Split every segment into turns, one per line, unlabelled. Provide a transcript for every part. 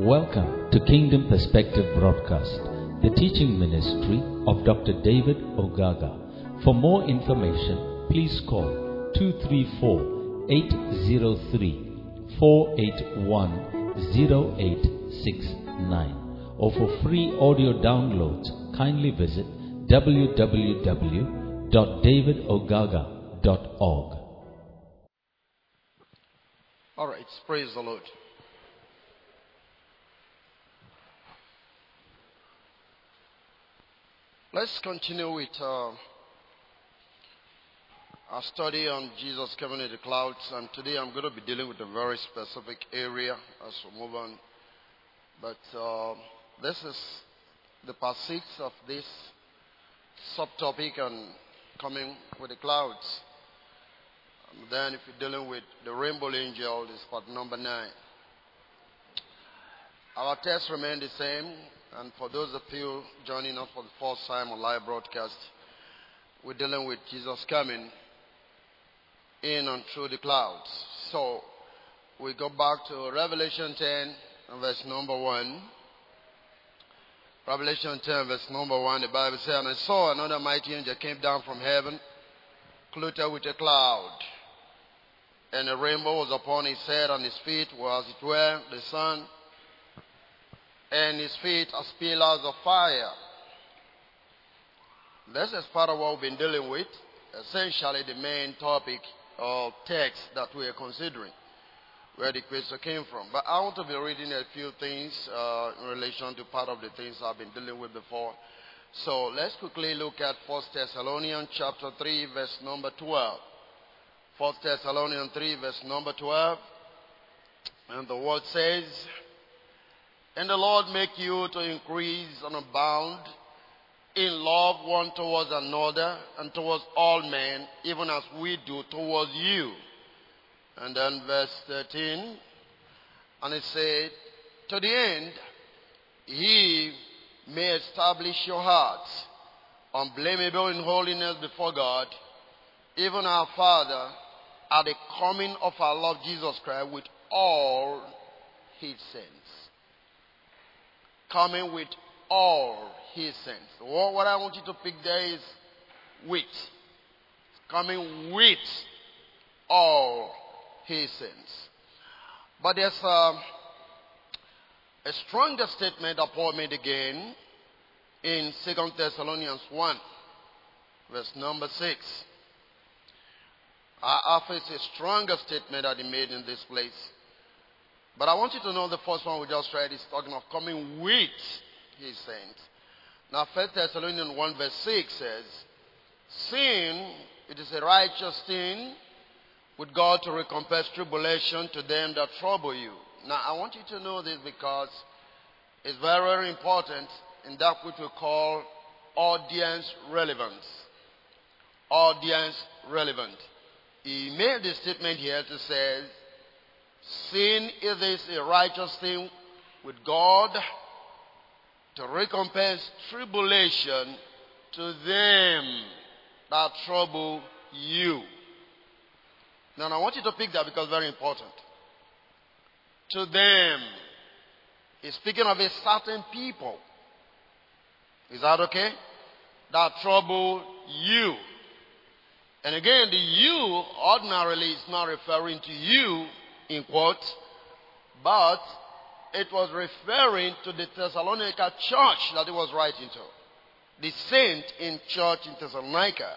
Welcome to Kingdom Perspective Broadcast, the teaching ministry of Dr. David Ogaga. For more information, please call 234 803 481 0869 or for free audio downloads, kindly visit www.davidogaga.org.
All right, praise the Lord. Let's continue with uh, our study on Jesus coming in the clouds, and today I'm going to be dealing with a very specific area as we move on. But uh, this is the part six of this subtopic on coming with the clouds. And then, if you're dealing with the rainbow angel, this part number nine. Our text remain the same, and for those of you joining us for the first time on live broadcast, we're dealing with Jesus coming in and through the clouds. So we go back to Revelation 10 verse number 1. Revelation 10 verse number 1, the Bible says, And I saw another mighty angel came down from heaven, clothed with a cloud. And a rainbow was upon his head, and his feet were as it were the sun and his feet as pillars of fire. This is part of what we've been dealing with, essentially the main topic or text that we are considering, where the question came from. But I want to be reading a few things uh, in relation to part of the things I've been dealing with before. So let's quickly look at 1 Thessalonians chapter 3, verse number 12. 1 Thessalonians 3, verse number 12. And the word says, and the Lord make you to increase and abound in love one towards another and towards all men, even as we do towards you. And then verse 13, and it said, To the end, he may establish your hearts unblameable in holiness before God, even our Father, at the coming of our Lord Jesus Christ with all his saints coming with all his saints. What I want you to pick there is with. Coming with all his saints. But there's a, a stronger statement that Paul made again in 2 Thessalonians 1, verse number 6. I have a stronger statement that he made in this place. But I want you to know the first one we just read is talking of coming with his saints. Now, 1 Thessalonians 1 verse 6 says, Sin, it is a righteous thing with God to recompense tribulation to them that trouble you. Now, I want you to know this because it's very, very important in that which we call audience relevance. Audience relevant. He made the statement here to say, Sin is a righteous thing with God to recompense tribulation to them that trouble you. Now, I want you to pick that because very important. To them. He's speaking of a certain people. Is that okay? That trouble you. And again, the you ordinarily is not referring to you in quotes, but it was referring to the Thessalonica church that he was writing to. The saint in church in Thessalonica.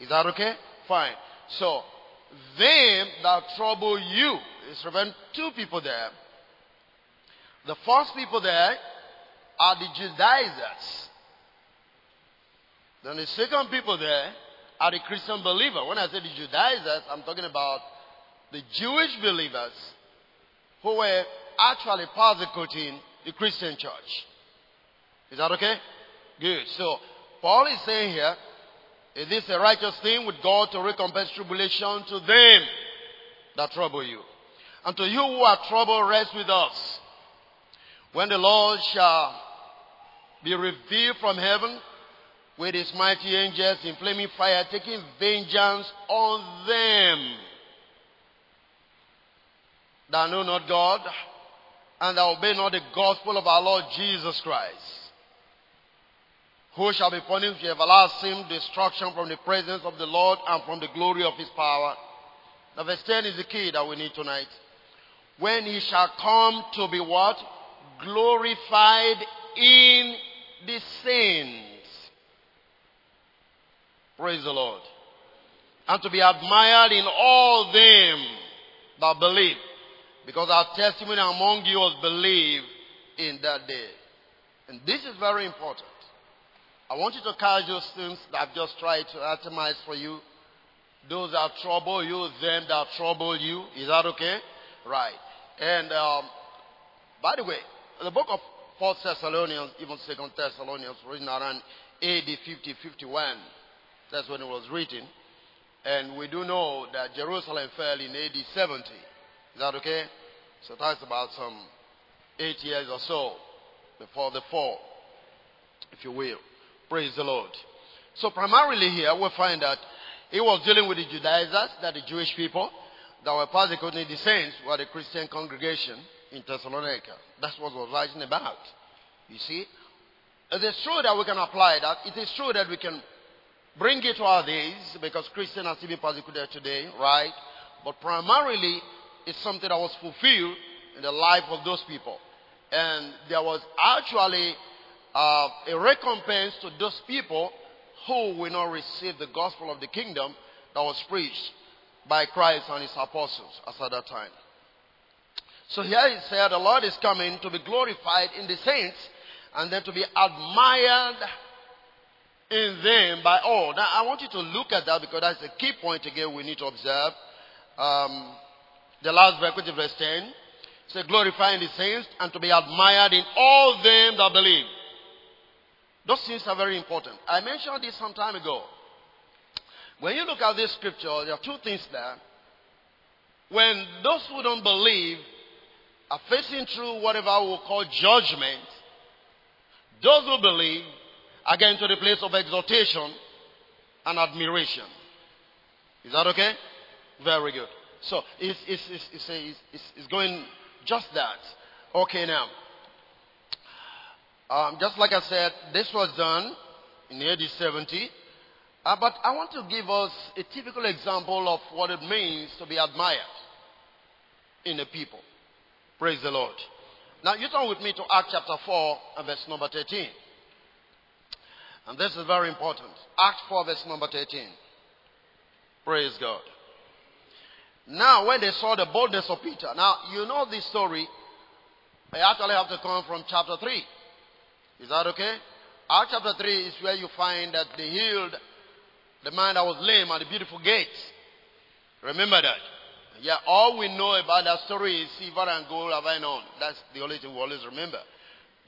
Is that okay? Fine. So, them that trouble you is referring two people there. The first people there are the Judaizers. Then the second people there are the Christian believer. When I say the Judaizers, I'm talking about the Jewish believers who were actually persecuting the Christian church. Is that okay? Good. So, Paul is saying here, is this a righteous thing with God to recompense tribulation to them that trouble you? And to you who are troubled, rest with us. When the Lord shall be revealed from heaven with his mighty angels in flaming fire, taking vengeance on them that know not God and that obey not the gospel of our Lord Jesus Christ, who shall be punished with everlasting destruction from the presence of the Lord and from the glory of his power. Now, verse 10 is the key that we need tonight. When he shall come to be what? Glorified in the saints. Praise the Lord. And to be admired in all them that believe. Because our testimony among you was believed in that day. And this is very important. I want you to catch those things that I've just tried to itemize for you. Those that trouble you, them that trouble you. Is that okay? Right. And um, by the way, the book of First Thessalonians, even Second Thessalonians, written around AD 50, 51. That's when it was written. And we do know that Jerusalem fell in AD 70. Is that okay? So that's about some eight years or so before the fall, if you will. Praise the Lord. So primarily here we find that he was dealing with the Judaizers, that the Jewish people that were persecuting the saints were the Christian congregation in Thessalonica. That's what was writing about. You see? It is true that we can apply that. It is true that we can bring it to our days because Christians are still being persecuted today, right? But primarily, it's something that was fulfilled in the life of those people. And there was actually uh, a recompense to those people who will not receive the gospel of the kingdom that was preached by Christ and his apostles at that time. So here he said, the Lord is coming to be glorified in the saints and then to be admired in them by all. Now, I want you to look at that because that's a key point again we need to observe. Um, the last verse, verse 10, says, glorifying the saints and to be admired in all them that believe. Those things are very important. I mentioned this some time ago. When you look at this scripture, there are two things there. When those who don't believe are facing through whatever we will call judgment, those who believe are getting to the place of exaltation and admiration. Is that okay? Very good. So it's, it's, it's, it's, it's going just that. Okay, now. Um, just like I said, this was done in the AD 70. Uh, but I want to give us a typical example of what it means to be admired in a people. Praise the Lord. Now, you turn with me to Acts chapter 4 and verse number 13. And this is very important. Acts 4, verse number 13. Praise God. Now, when they saw the boldness of Peter, now you know this story. I actually have to come from chapter 3. Is that okay? Acts chapter 3 is where you find that they healed the man that was lame at the beautiful gates. Remember that? Yeah, all we know about that story is silver and gold have I known. That's the only thing we always remember.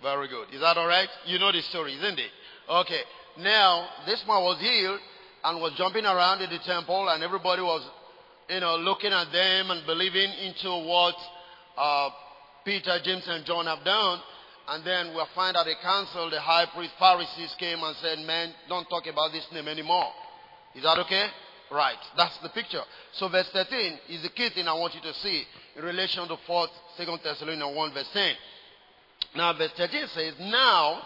Very good. Is that alright? You know the story, isn't it? Okay. Now, this man was healed and was jumping around in the temple and everybody was, you know, looking at them and believing into what uh, Peter, James, and John have done. And then we find that the council, the high priest, Pharisees came and said, man, don't talk about this name anymore. Is that okay? Right. That's the picture. So verse 13 is the key thing I want you to see in relation to 4th, 2nd Thessalonians 1 verse 10. Now verse 13 says, Now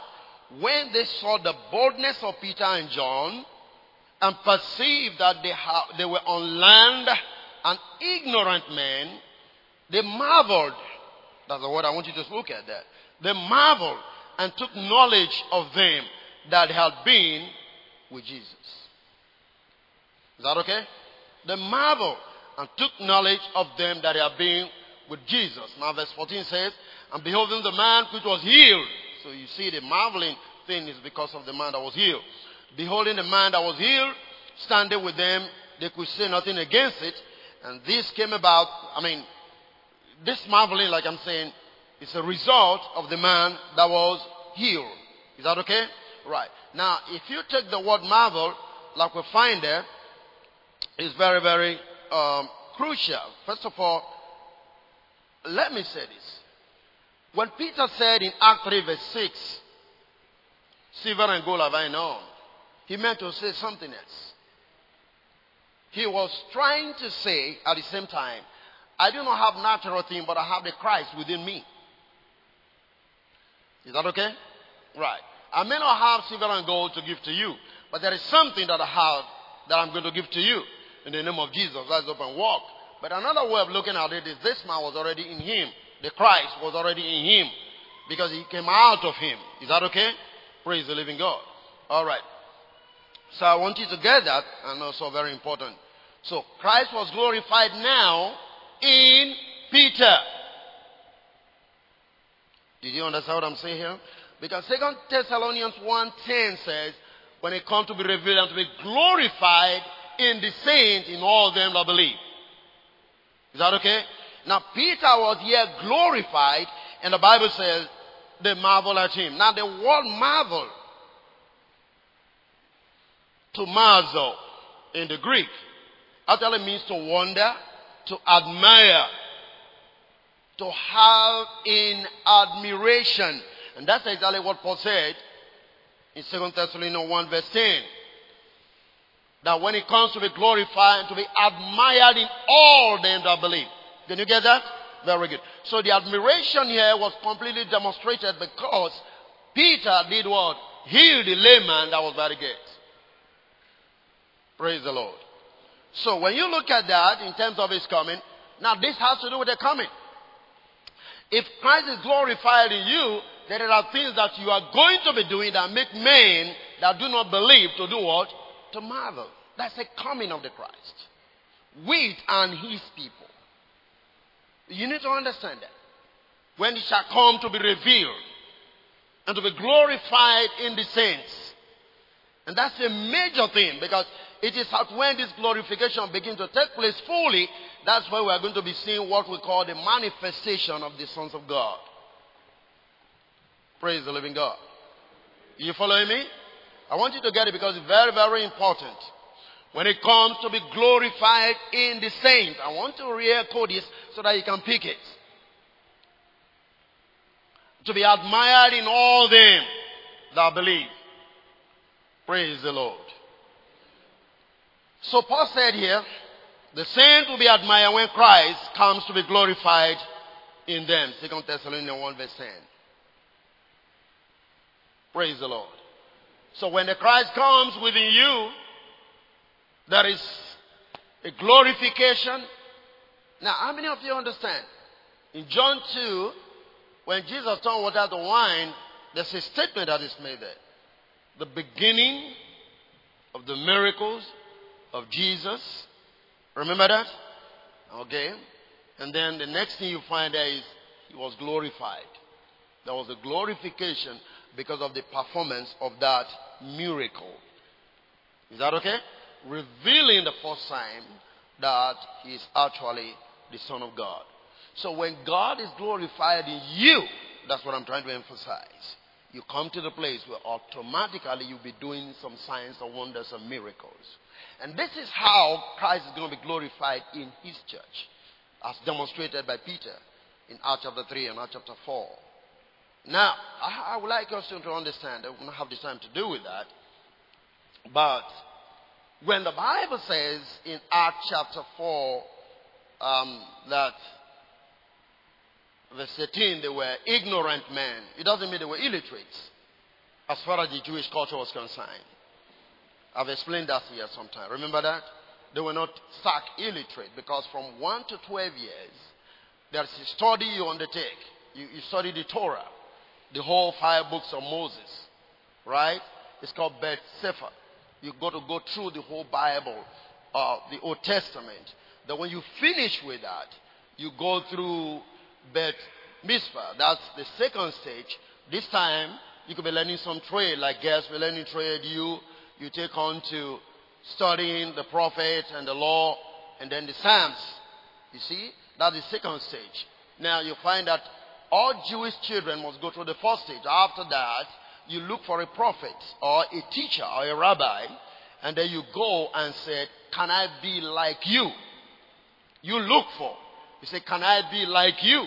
when they saw the boldness of Peter and John and perceived that they, ha- they were on land and ignorant men, they marveled. That's the word I want you to look at that. They marveled and took knowledge of them that had been with Jesus. Is that okay? They marveled and took knowledge of them that had been with Jesus. Now verse 14 says, And beholding the man which was healed so you see the marveling thing is because of the man that was healed. Beholding the man that was healed, standing with them, they could say nothing against it. And this came about, I mean, this marveling, like I'm saying, is a result of the man that was healed. Is that okay? Right. Now, if you take the word marvel, like we find there, it's very, very um, crucial. First of all, let me say this. When Peter said in Act 3 verse 6, silver and gold have I known, he meant to say something else. He was trying to say at the same time, I do not have natural thing, but I have the Christ within me. Is that okay? Right. I may not have silver and gold to give to you, but there is something that I have that I'm going to give to you in the name of Jesus. Rise up and walk. But another way of looking at it is this man was already in him. The Christ was already in him because he came out of him. Is that okay? Praise the living God. All right. So I want you to get that, and also very important. So Christ was glorified now in Peter. Did you understand what I'm saying here? Because Second Thessalonians 1.10 says, when it comes to be revealed and to be glorified in the saints, in all them that believe. Is that okay? Now Peter was here glorified, and the Bible says they marvel at him. Now the word marvel, to marvel in the Greek, actually means to wonder, to admire, to have in admiration. And that's exactly what Paul said in 2 Thessalonians 1 verse 10. That when it comes to be glorified and to be admired in all them that believe. Can you get that? Very good. So the admiration here was completely demonstrated because Peter did what? Healed the layman that was the gate. Praise the Lord. So when you look at that in terms of his coming, now this has to do with the coming. If Christ is glorified in you, then there are things that you are going to be doing that make men that do not believe to do what? To marvel. That's the coming of the Christ. With and his people. You need to understand that. When it shall come to be revealed and to be glorified in the saints. And that's a major thing because it is at when this glorification begins to take place fully, that's where we are going to be seeing what we call the manifestation of the sons of God. Praise the living God. You following me? I want you to get it because it's very, very important. When it comes to be glorified in the saints, I want to re-echo this so that you can pick it. To be admired in all them that believe. Praise the Lord. So Paul said here, the saints will be admired when Christ comes to be glorified in them. Second Thessalonians 1 verse 10. Praise the Lord. So when the Christ comes within you, there is a glorification. Now, how many of you understand? In John 2, when Jesus turned water to wine, there's a statement that is made there. The beginning of the miracles of Jesus. Remember that? Okay. And then the next thing you find there is he was glorified. There was a glorification because of the performance of that miracle. Is that okay? Revealing the first time that he is actually the Son of God. So when God is glorified in you, that's what I'm trying to emphasize. You come to the place where automatically you'll be doing some signs and wonders and miracles. And this is how Christ is going to be glorified in his church, as demonstrated by Peter in Acts chapter 3 and Acts chapter 4. Now, I, would like us to understand, I not have the time to do with that, but when the Bible says in Acts chapter 4 um, that verse 13 they were ignorant men, it doesn't mean they were illiterate as far as the Jewish culture was concerned. I've explained that here sometime. Remember that? They were not stark illiterate because from 1 to 12 years, there's a study you undertake. You, you study the Torah, the whole five books of Moses, right? It's called Beth Sefer. You've got to go through the whole Bible, uh, the Old Testament. Then when you finish with that, you go through Beth Mitzvah. That's the second stage. This time, you could be learning some trade, like guests were learning trade. You you take on to studying the prophets and the law and then the Psalms. You see, that's the second stage. Now you find that all Jewish children must go through the first stage. After that, you look for a prophet or a teacher or a rabbi, and then you go and say, Can I be like you? You look for. You say, Can I be like you?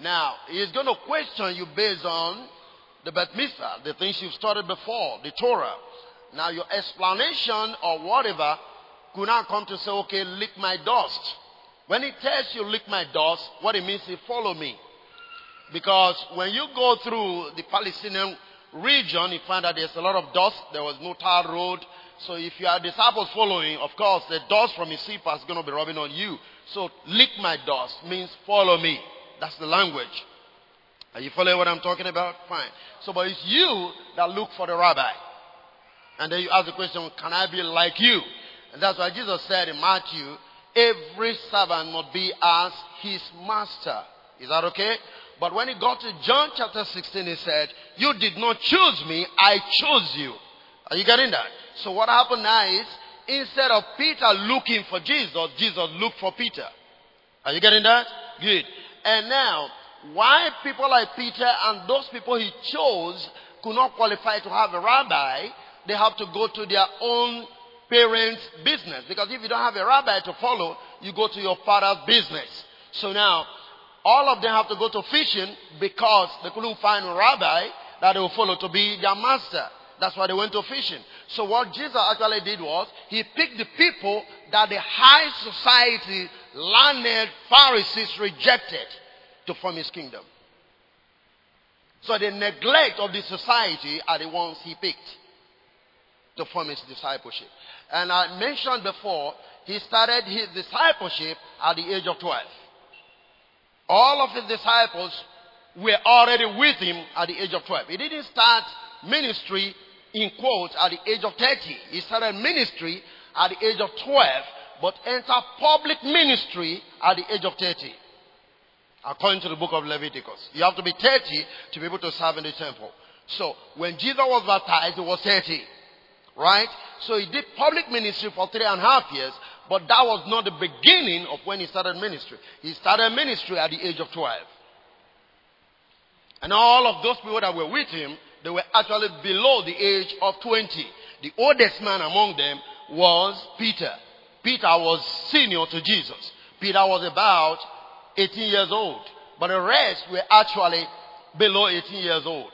Now, he's going to question you based on the Beth Mitzvah, the things you've studied before, the Torah. Now your explanation or whatever could not come to say, okay, lick my dust. When he tells you lick my dust, what it means is follow me. Because when you go through the Palestinian region, you find that there's a lot of dust. There was no tar road. So if you are disciples following, of course, the dust from his slippers is going to be rubbing on you. So lick my dust means follow me. That's the language. Are you following what I'm talking about? Fine. So, but it's you that look for the rabbi. And then you ask the question, can I be like you? And that's why Jesus said in Matthew, every servant must be as his master. Is that okay? But when he got to John chapter 16, he said, You did not choose me, I chose you. Are you getting that? So what happened now is, instead of Peter looking for Jesus, Jesus looked for Peter. Are you getting that? Good. And now, why people like Peter and those people he chose could not qualify to have a rabbi, they have to go to their own parents' business. Because if you don't have a rabbi to follow, you go to your father's business. So now, all of them have to go to fishing because they couldn't find a rabbi that they will follow to be their master. That's why they went to fishing. So what Jesus actually did was, he picked the people that the high society, learned Pharisees rejected to form his kingdom. So the neglect of the society are the ones he picked to form his discipleship. And I mentioned before, he started his discipleship at the age of 12. All of his disciples were already with him at the age of 12. He didn't start ministry in quotes at the age of 30. He started ministry at the age of 12, but entered public ministry at the age of 30. According to the book of Leviticus. You have to be 30 to be able to serve in the temple. So, when Jesus was baptized, he was 30. Right? So he did public ministry for three and a half years, but that was not the beginning of when he started ministry. He started ministry at the age of 12. And all of those people that were with him, they were actually below the age of 20. The oldest man among them was Peter. Peter was senior to Jesus. Peter was about 18 years old. But the rest were actually below 18 years old.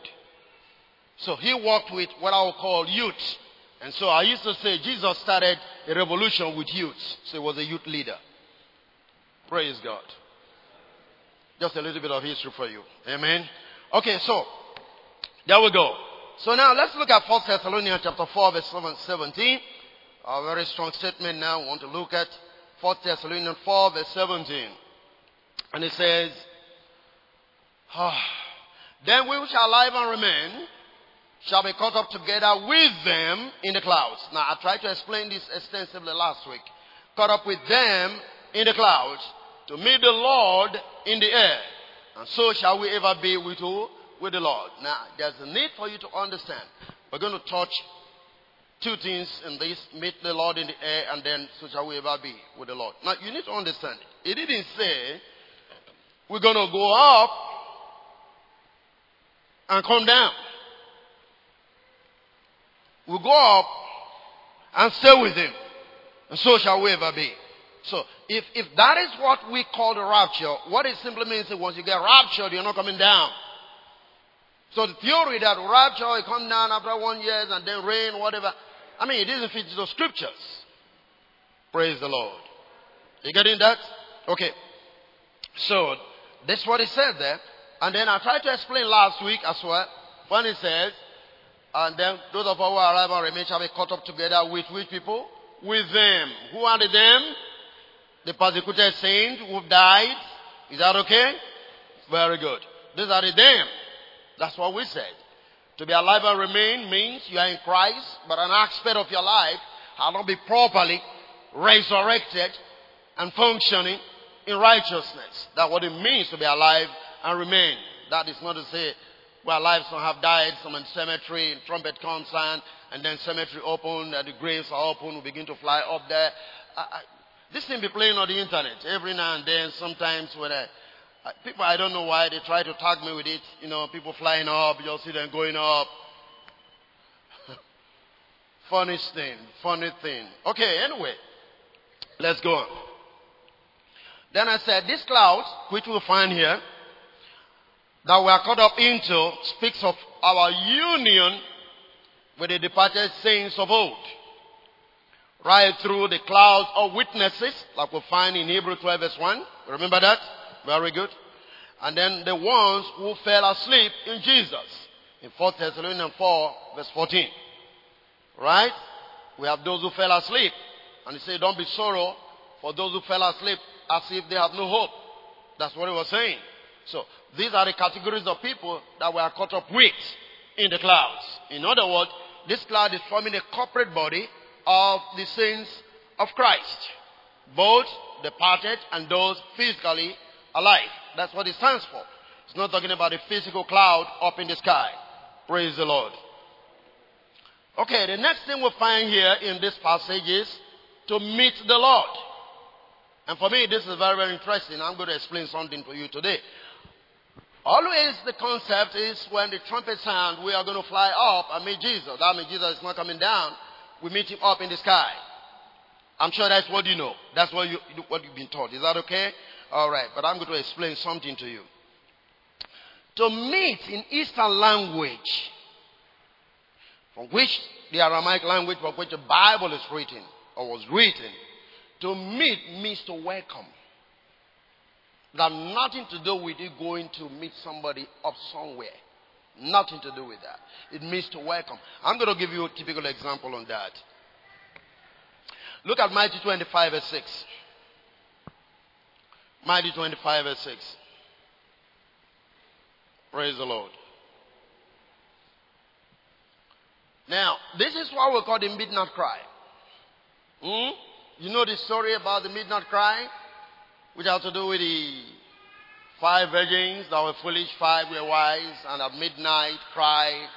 So he worked with what I would call youth. And so I used to say Jesus started a revolution with youth. So he was a youth leader. Praise God. Just a little bit of history for you. Amen. Okay, so there we go. So now let's look at 1 Thessalonians chapter 4 verse 17. A very strong statement now. We want to look at 1 Thessalonians 4 verse 17. And it says, ah, Then we shall live and remain shall be caught up together with them in the clouds. Now, I tried to explain this extensively last week. Caught up with them in the clouds to meet the Lord in the air. And so shall we ever be with who? With the Lord. Now, there's a need for you to understand. We're going to touch two things in this meet the Lord in the air, and then so shall we ever be with the Lord. Now, you need to understand it. It didn't say we're going to go up and come down will go up and stay with him. And so shall we ever be. So if, if that is what we call the rapture, what it simply means is once you get raptured, you're not coming down. So the theory that rapture, you come down after one year and then rain, whatever, I mean, it doesn't fit the scriptures. Praise the Lord. You getting that? Okay. So, that's what he said there. And then I tried to explain last week as well, when he says, and then those of us who arrive and remain shall be caught up together with which people? With them. Who are the them? The persecuted saints who died. Is that okay? Very good. These are the them. That's what we said. To be alive and remain means you are in Christ, but an aspect of your life has not been properly resurrected and functioning in righteousness. That's what it means to be alive and remain. That is not to say where lives have died, some in cemetery, in trumpet concert, and then cemetery open, and the graves are open, we begin to fly up there. I, I, this thing be playing on the internet every now and then, sometimes when I, I, people, I don't know why, they try to tag me with it, you know, people flying up, you'll see them going up. funny thing, funny thing. Okay, anyway, let's go on. Then I said, these clouds, which we'll find here, that we are caught up into speaks of our union with the departed saints of old. Right through the clouds of witnesses, like we find in Hebrew 12 verse 1. Remember that? Very good. and then the ones who fell asleep in Jesus. In 4 Thessalonians 4, verse 14. Right? We have those who fell asleep. And he said, Don't be sorrow for those who fell asleep as if they have no hope. That's what he was saying. So, these are the categories of people that were caught up with in the clouds. In other words, this cloud is forming a corporate body of the saints of Christ. Both departed and those physically alive. That's what it stands for. It's not talking about a physical cloud up in the sky. Praise the Lord. Okay, the next thing we find here in this passage is to meet the Lord. And for me, this is very, very interesting. I'm going to explain something to you today. Always the concept is when the trumpet sound, we are going to fly up and meet Jesus. That means Jesus is not coming down. We meet him up in the sky. I'm sure that's what you know. That's what, you, what you've been taught. Is that okay? All right. But I'm going to explain something to you. To meet in Eastern language, from which the Aramaic language from which the Bible is written or was written, to meet means to welcome. That nothing to do with you going to meet somebody up somewhere. Nothing to do with that. It means to welcome. I'm going to give you a typical example on that. Look at Matthew 25 verse 6. Matthew 25 verse 6. Praise the Lord. Now, this is what we call the midnight cry. Hmm? You know the story about the midnight cry? Which has to do with the five virgins that were foolish, five were wise, and at midnight cried.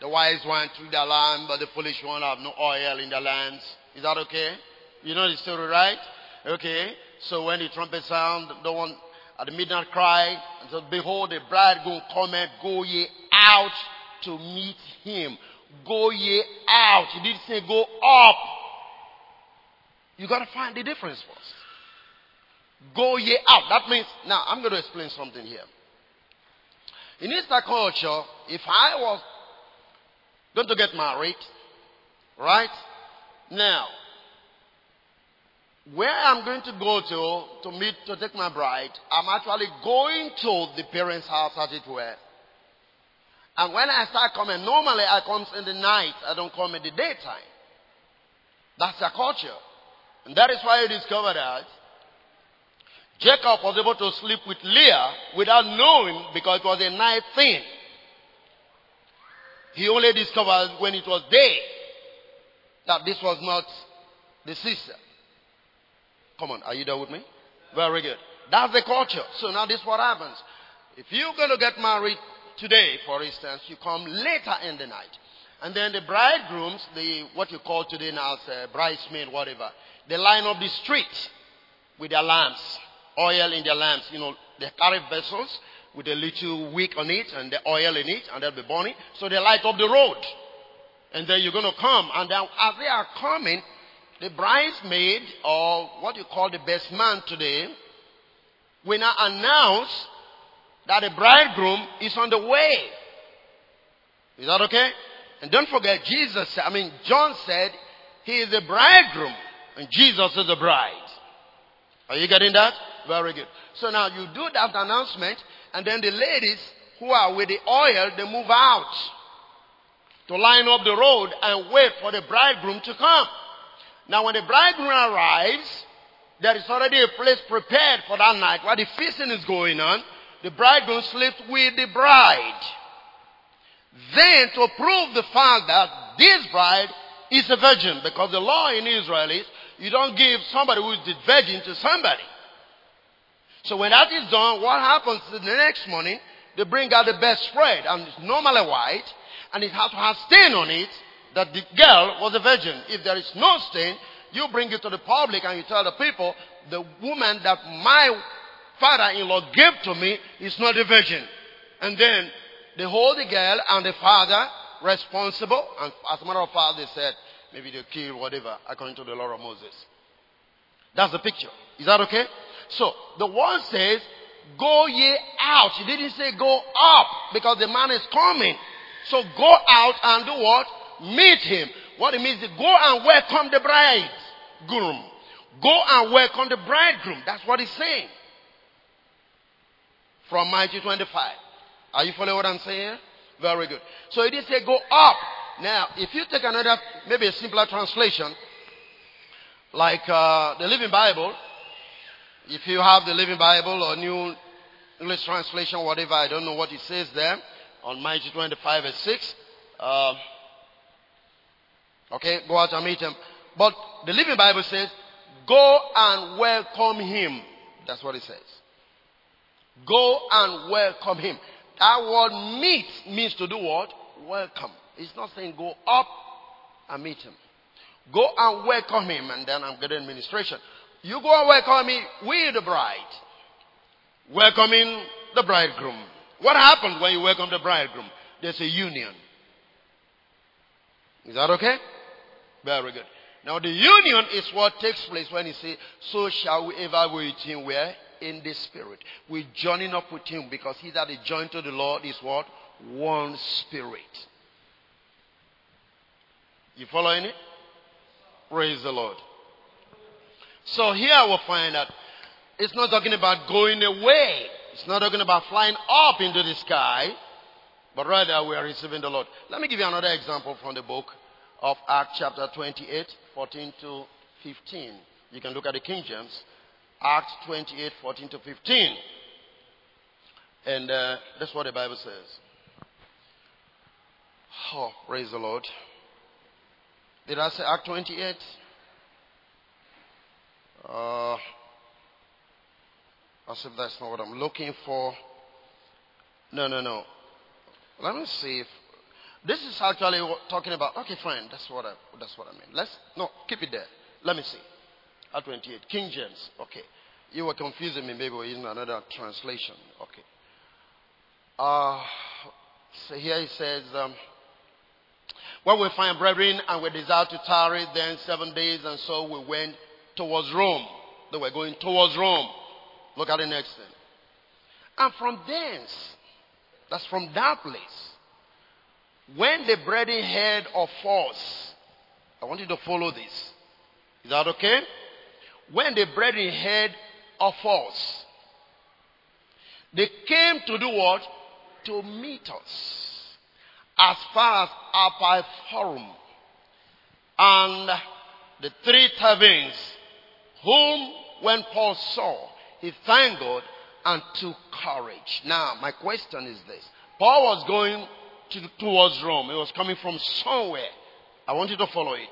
The wise one took their lamp, but the foolish one have no oil in their lamps. Is that okay? You know the story, right? Okay. So when the trumpet sound, the one at the midnight cry, and said, Behold, the bridegroom cometh, go ye out to meet him. Go ye out. He didn't say go up. You got to find the difference first. Go ye out. That means, now I'm going to explain something here. In Easter culture, if I was going to get married, right? Now, where I'm going to go to to meet to take my bride, I'm actually going to the parents' house, as it were. And when I start coming, normally I come in the night. I don't come in the daytime. That's their culture, and that is why I discovered that Jacob was able to sleep with Leah without knowing because it was a night thing. He only discovered when it was day that this was not the sister. Come on, are you there with me? Very good. That's the culture. So now this is what happens. If you're going to get married today, for instance, you come later in the night. And then the bridegrooms, the what you call today now as bridesmaid, whatever, they line up the street with their lamps oil in their lamps. You know, they carry vessels with a little wick on it and the oil in it, and they'll be burning. So they light up the road. And then you're going to come. And then as they are coming, the bridesmaid, or what you call the best man today, will now announce that the bridegroom is on the way. Is that okay? And don't forget, Jesus, I mean, John said he is the bridegroom, and Jesus is the bride. Are you getting that? Very good. So now you do that announcement, and then the ladies who are with the oil, they move out to line up the road and wait for the bridegroom to come. Now when the bridegroom arrives, there is already a place prepared for that night while the feasting is going on. The bridegroom sleeps with the bride. Then to prove the fact that this bride is a virgin, because the law in Israel is you don't give somebody who is the virgin to somebody. So when that is done, what happens the next morning? They bring out the best spread, and it's normally white, and it has to have stain on it that the girl was a virgin. If there is no stain, you bring it to the public and you tell the people, the woman that my father-in-law gave to me is not a virgin. And then they hold the girl and the father responsible. And as a matter of fact, they said, maybe they kill whatever, according to the law of Moses. That's the picture. Is that okay? So the one says, go ye out. He didn't say go up because the man is coming. So go out and do what? Meet him. What it means is go and welcome the bridegroom. Go and welcome the bridegroom. That's what he's saying. from Matthew 25. Are you following what I'm saying? Very good. So it didn't say go up. Now, if you take another, maybe a simpler translation, like uh, the Living Bible, if you have the Living Bible or New English translation, whatever, I don't know what it says there, on Matthew 25 verse 6. Uh, okay, go out and meet him. But the Living Bible says, go and welcome him. That's what it says. Go and welcome him. That word meet means to do what? Welcome. It's not saying go up and meet him. Go and welcome him, and then I'm getting administration. You go and welcome me with the bride. Welcoming the bridegroom. What happens when you welcome the bridegroom? There's a union. Is that okay? Very good. Now the union is what takes place when you say, so shall we ever be with him where? In the spirit. We're joining up with him because he that is joined to the Lord is what? One spirit. You following it? Praise the Lord. So here we'll find that it's not talking about going away. It's not talking about flying up into the sky, but rather we are receiving the Lord. Let me give you another example from the book of Acts chapter 28, 14 to 15. You can look at the King James. Acts 28, 14 to 15. And uh, that's what the Bible says. Oh, praise the Lord. Did I say Act 28? Uh, as if that's not what I'm looking for. No, no, no. Let me see if this is actually talking about. Okay, fine. That's what I. That's what I mean. Let's no keep it there. Let me see. At 28, King James. Okay, you were confusing me. Maybe we're using another translation. Okay. Uh, so here he says, um, when we find brethren and we desire to tarry, then seven days, and so we went towards Rome. They were going towards Rome. Look at the next thing. And from thence, that's from that place, when the brethren heard of us, I want you to follow this. Is that okay? When the brethren heard of us, they came to do what? To meet us as far as Appii Forum. And the three taverns, whom when Paul saw, he thanked God and took courage. Now, my question is this. Paul was going to, towards Rome. He was coming from somewhere. I want you to follow it.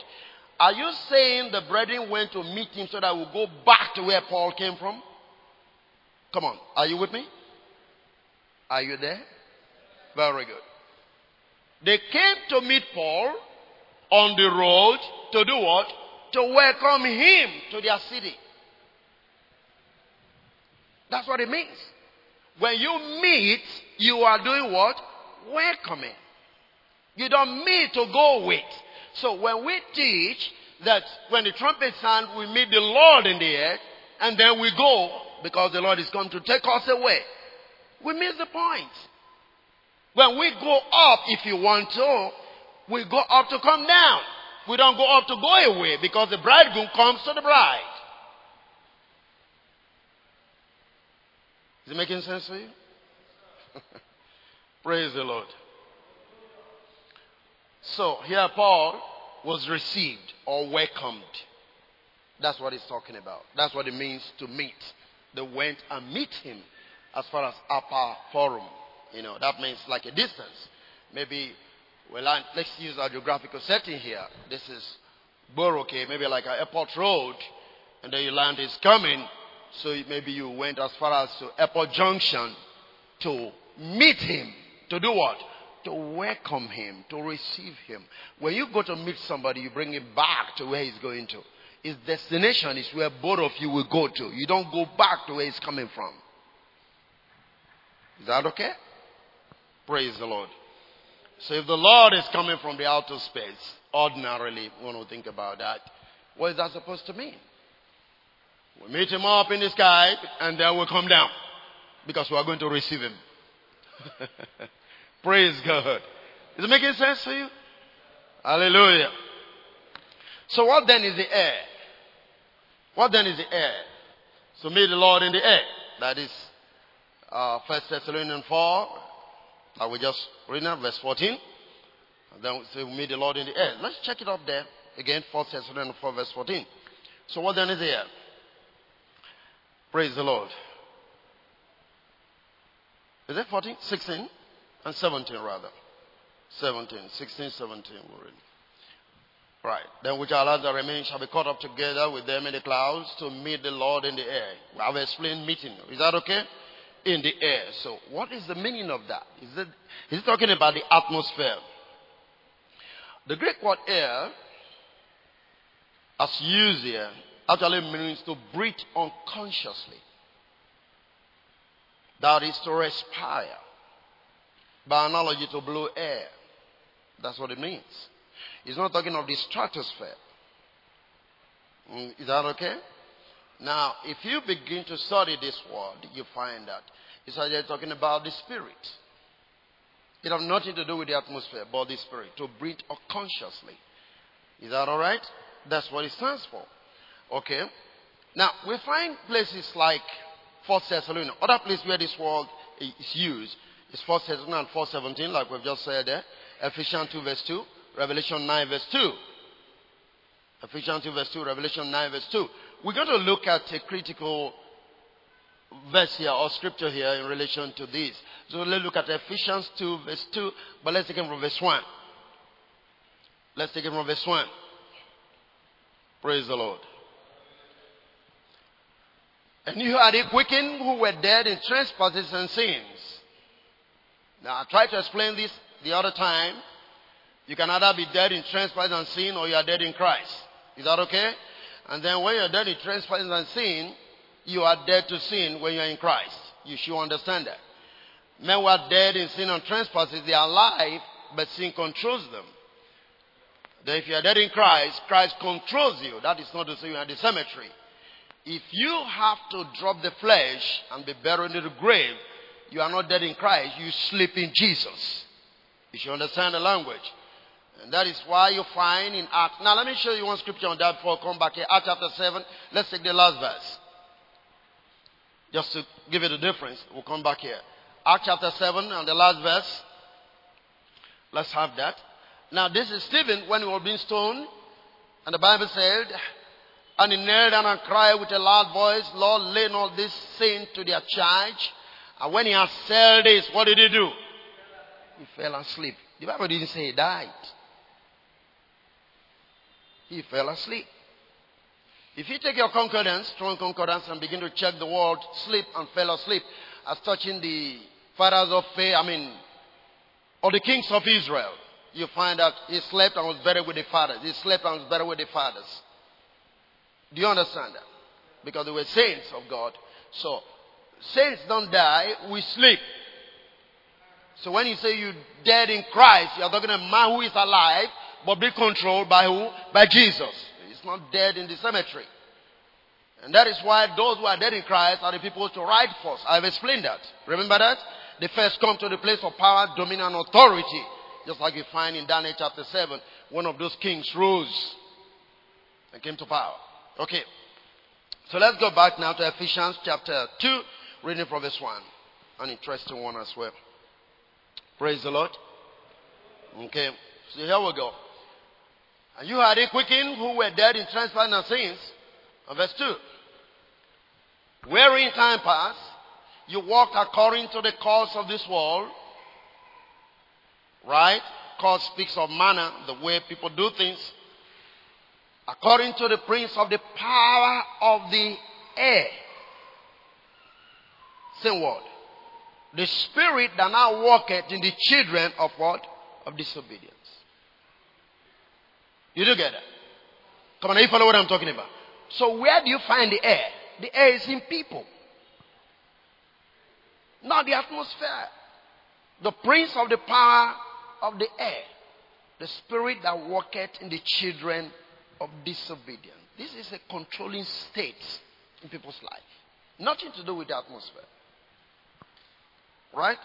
Are you saying the brethren went to meet him so that we'll go back to where Paul came from? Come on. Are you with me? Are you there? Very good. They came to meet Paul on the road to do what? To welcome him to their city. That's what it means. When you meet, you are doing what? Welcoming. You don't meet to go with. So when we teach that when the trumpet sound, we meet the Lord in the air, and then we go because the Lord is come to take us away. We miss the point. When we go up, if you want to, we go up to come down. We don't go up to go away because the bridegroom comes to the bride. Is it making sense for you? Praise the Lord. So here Paul was received or welcomed. That's what he's talking about. That's what it means to meet. They went and meet him as far as Appii Forum. You know, that means like a distance. Maybe, well, let's use our geographical setting here. This is okay, maybe like an airport road, and then your land is coming so maybe you went as far as to Airport Junction to meet him. To do what? To welcome him, to receive him. When you go to meet somebody, you bring him back to where he's going to. His destination is where both of you will go to. You don't go back to where he's coming from. Is that okay? Praise the Lord. So if the Lord is coming from the outer space, ordinarily, when we think about that, what is that supposed to mean? We meet him up in the sky and then we come down because we are going to receive him. Praise God. Is it making sense for you? Hallelujah. So what then is the air? What then is the air? So meet the Lord in the air. That is uh, 1 Thessalonians 4, I will just read now, verse 14. And then we say we meet the Lord in the air. Let's check it up there. Again, 1 Thessalonians 4, verse 14. So what then is here? Praise the Lord. Is it 14? 16? And 17 rather. 17. 16, 17 we're reading. Right. Then which are allowed that remain shall be caught up together with them in the clouds to meet the Lord in the air. I've explained meeting. Is that okay? In the air. So what is the meaning of that? Is it, is it talking about the atmosphere? The Greek word air, as used here, actually means to breathe unconsciously. That is to respire. By analogy to blow air. That's what it means. He's not talking of the stratosphere. Mm, is that okay? Now, if you begin to study this word, you find that it's actually talking about the spirit. It has nothing to do with the atmosphere, but the spirit. To breathe unconsciously. Is that alright? That's what it stands for. Okay? Now, we find places like 1 Thessalonians, other places where this word is used. is 1 Thessalonians 4.17, like we've just said there. Ephesians 2 verse 2. Revelation 9 verse 2. Ephesians 2 verse 2, Revelation 9 verse 2. We're going to look at a critical verse here or scripture here in relation to this. So let's look at Ephesians 2 verse 2, but let's take it from verse 1. Let's take it from verse 1. Praise the Lord. And you had a quickened who were dead in trespasses and sins. Now I tried to explain this the other time. You can either be dead in trespasses and sin or you are dead in Christ. Is that okay? And then when you're dead in trespasses and sin, you are dead to sin when you're in Christ. You should understand that. Men who are dead in sin and trespasses, they are alive, but sin controls them. Then if you are dead in Christ, Christ controls you. That is not to say you are in the cemetery. If you have to drop the flesh and be buried in the grave, you are not dead in Christ. You sleep in Jesus. You should understand the language. And that is why you find in Acts. Now let me show you one scripture on that before I come back here. Acts chapter 7. Let's take the last verse. Just to give you the difference. We'll come back here. Acts chapter 7 and the last verse. Let's have that. Now this is Stephen when he was being stoned. And the Bible said, and he knelt down and cried with a loud voice, Lord, lay not this sin to their charge. And when he had said this, what did he do? He fell asleep. The Bible didn't say he died. He fell asleep. If you take your concordance, strong concordance, and begin to check the word sleep and fell asleep as touching the fathers of faith, I mean, or the kings of Israel, you find that he slept and was buried with the fathers. He slept and was buried with the fathers. Do you understand that? Because they were saints of God. So, saints don't die, we sleep. So when you say you're dead in Christ, you're talking about a man who is alive, but be controlled by who? By Jesus. He's not dead in the cemetery. And that is why those who are dead in Christ are the people to ride first. I've explained that. Remember that? They first come to the place of power, dominion, authority. Just like you find in Daniel chapter 7, one of those kings rose and came to power. Okay. So let's go back now to Ephesians chapter 2, reading from verse 1. An interesting one as well. Praise the Lord. Okay. So here we go. And you had a quickened who were dead in trespasses and sins. And verse 2. Wherein time past, you walked according to the course of this world. Right? Course speaks of manner, the way people do things according to the prince of the power of the air. Same word. The spirit that now walketh in the children of what? Of disobedience. You do get that? Come on, you follow what I'm talking about. So where do you find the air? The air is in people. Not the atmosphere. The prince of the power of the air. The spirit that walketh in the children of disobedience. This is a controlling state in people's life. Nothing to do with the atmosphere. Right?